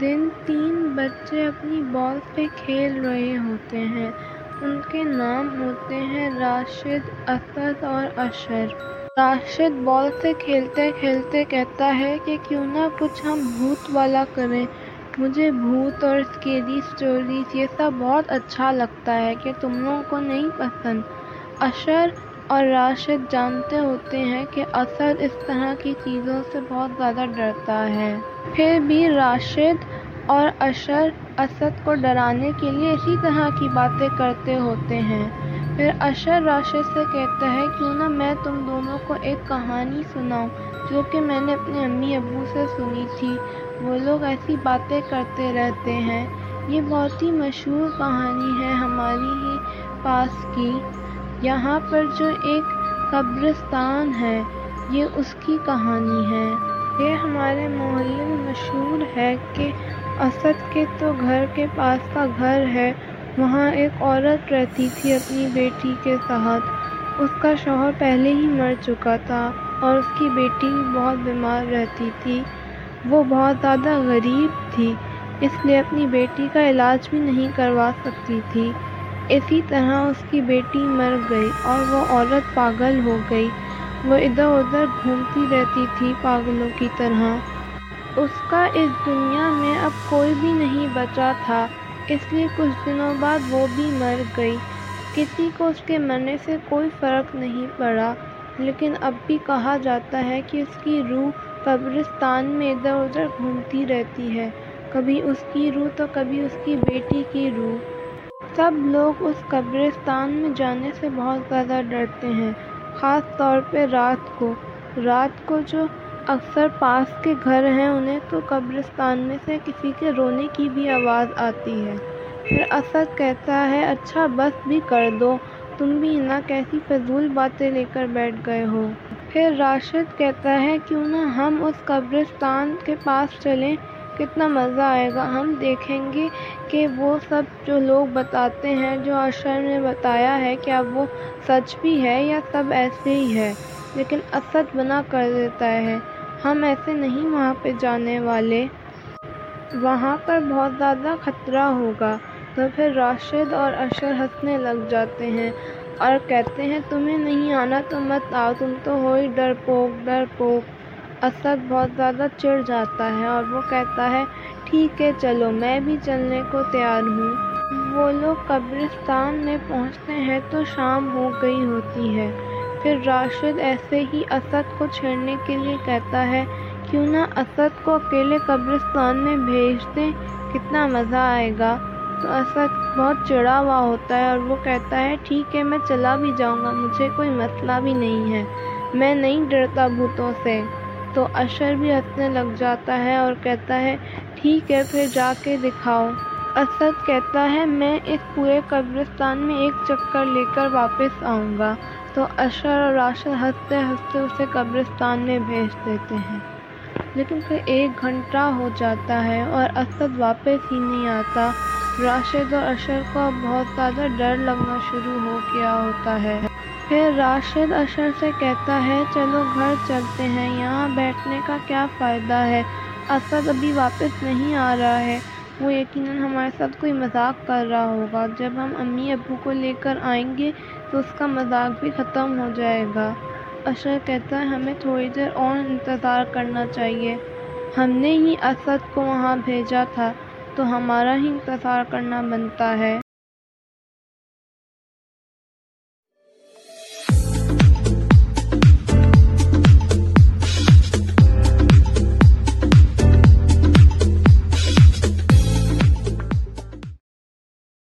دن تین بچے اپنی بال سے کھیل رہے ہوتے ہیں۔ ان کے نام ہوتے ہیں راشد، اسد اور اشر۔ راشد بال سے کھیلتے کھیلتے کہتا ہے کہ کیوں نہ کچھ ہم بھوت والا کریں۔ مجھے بھوت اور اسکیری اسٹوریز یہ سب بہت اچھا لگتا ہے کہ تم لوگوں کو نہیں پسند۔ اشر اور راشد جانتے ہوتے ہیں کہ اسد اس طرح کی چیزوں سے بہت زیادہ ڈرتا ہے۔ پھر بھی راشد اور اشر اسد کو ڈرانے کے لیے اسی طرح کی باتیں کرتے ہوتے ہیں۔ پھر اشر راشد سے کہتا ہے، کیوں نہ میں تم دونوں کو ایک کہانی سناؤں، جو کہ میں نے اپنے امی ابو سے سنی تھی۔ وہ لوگ ایسی باتیں کرتے رہتے ہیں۔ یہ بہت ہی مشہور کہانی ہے ہماری ہی پاس کی۔ یہاں پر جو ایک قبرستان ہے، یہ اس کی کہانی ہے۔ یہ ہمارے محلے میں مشہور ہے کہ اسد کے تو گھر کے پاس کا گھر ہے، وہاں ایک عورت رہتی تھی اپنی بیٹی کے ساتھ۔ اس کا شوہر پہلے ہی مر چکا تھا اور اس کی بیٹی بہت بیمار رہتی تھی۔ وہ بہت زیادہ غریب تھی، اس لیے اپنی بیٹی کا علاج بھی نہیں کروا سکتی تھی۔ اسی طرح اس کی بیٹی مر گئی اور وہ عورت پاگل ہو گئی۔ وہ ادھر ادھر گھومتی رہتی تھی پاگلوں کی طرح۔ اس کا اس دنیا میں اب کوئی بھی نہیں بچا تھا۔ اس لیے کچھ دنوں بعد وہ بھی مر گئی۔ کسی کو اس کے مرنے سے کوئی فرق نہیں پڑا۔ لیکن اب بھی کہا جاتا ہے کہ اس کی روح قبرستان میں ادھر ادھر گھومتی رہتی ہے۔ کبھی اس کی روح تو کبھی اس کی بیٹی کی روح۔ سب لوگ اس قبرستان میں جانے سے بہت زیادہ ڈرتے ہیں، خاص طور پہ رات کو۔ رات کو جو اکثر پاس کے گھر ہیں، انہیں تو قبرستان میں سے کسی کے رونے کی بھی آواز آتی ہے۔ پھر اسد کہتا ہے اچھا بس بھی کر دو، تم بھی نہ کیسی فضول باتیں لے کر بیٹھ گئے ہو۔ پھر راشد کہتا ہے، کیوں نہ ہم اس قبرستان کے پاس چلیں۔ کتنا مزہ آئے گا۔ ہم دیکھیں گے کہ وہ سب جو لوگ بتاتے ہیں، جو اشر نے بتایا ہے، کیا وہ سچ بھی ہے یا سب ایسے ہی ہے؟ لیکن اسد منع کر دیتا ہے۔ ہم ایسے نہیں وہاں پہ جانے والے۔ وہاں پر بہت زیادہ خطرہ ہوگا۔ تو پھر راشد اور اشر ہنسنے لگ جاتے ہیں اور کہتے ہیں، تمہیں نہیں آنا تو مت آؤ، تم تو ہو ہی ڈرپوک ڈرپوک اسد بہت زیادہ چڑ جاتا ہے اور وہ کہتا ہے، ٹھیک ہے، چلو، میں بھی چلنے کو تیار ہوں۔ وہ لوگ قبرستان میں پہنچتے ہیں تو شام ہو گئی ہوتی ہے۔ پھر راشد ایسے ہی اسد کو چھیڑنے کے لیے کہتا ہے، کیوں نہ اسد کو اکیلے قبرستان میں بھیج دیں کتنا مزہ آئے گا۔ تو اسد بہت چڑا ہوا ہوتا ہے اور وہ کہتا ہے، ٹھیک ہے، میں چلا بھی جاؤں گا، مجھے کوئی مسئلہ بھی نہیں ہے۔ میں نہیں ڈرتا بھوتوں سے۔ تو اشر بھی ہنسنے لگ جاتا ہے اور کہتا ہے، ٹھیک ہے، پھر جا کے دکھاؤ۔ اسد کہتا ہے، میں اس پورے قبرستان میں ایک چکر لے کر واپس آؤں گا۔ تو اشر اور راشد ہنستے ہنستے اسے قبرستان میں بھیج دیتے ہیں۔ لیکن پھر ایک گھنٹہ ہو جاتا ہے اور اسد واپس ہی نہیں آتا۔ راشد اور اشر کو بہت زیادہ ڈر لگنا شروع ہو گیا ہوتا ہے۔ پھر راشد اشر سے کہتا ہے، چلو گھر چلتے ہیں، یہاں بیٹھنے کا کیا فائدہ ہے؟ اسد ابھی واپس نہیں آ رہا ہے۔ وہ یقیناً ہمارے ساتھ کوئی مذاق کر رہا ہوگا۔ جب ہم امی ابو کو لے کر آئیں گے تو اس کا مذاق بھی ختم ہو جائے گا۔ اشر کہتا ہے، ہمیں تھوڑی دیر اور انتظار کرنا چاہیے۔ ہم نے ہی اسد کو وہاں بھیجا تھا، تو ہمارا ہی انتظار کرنا بنتا ہے۔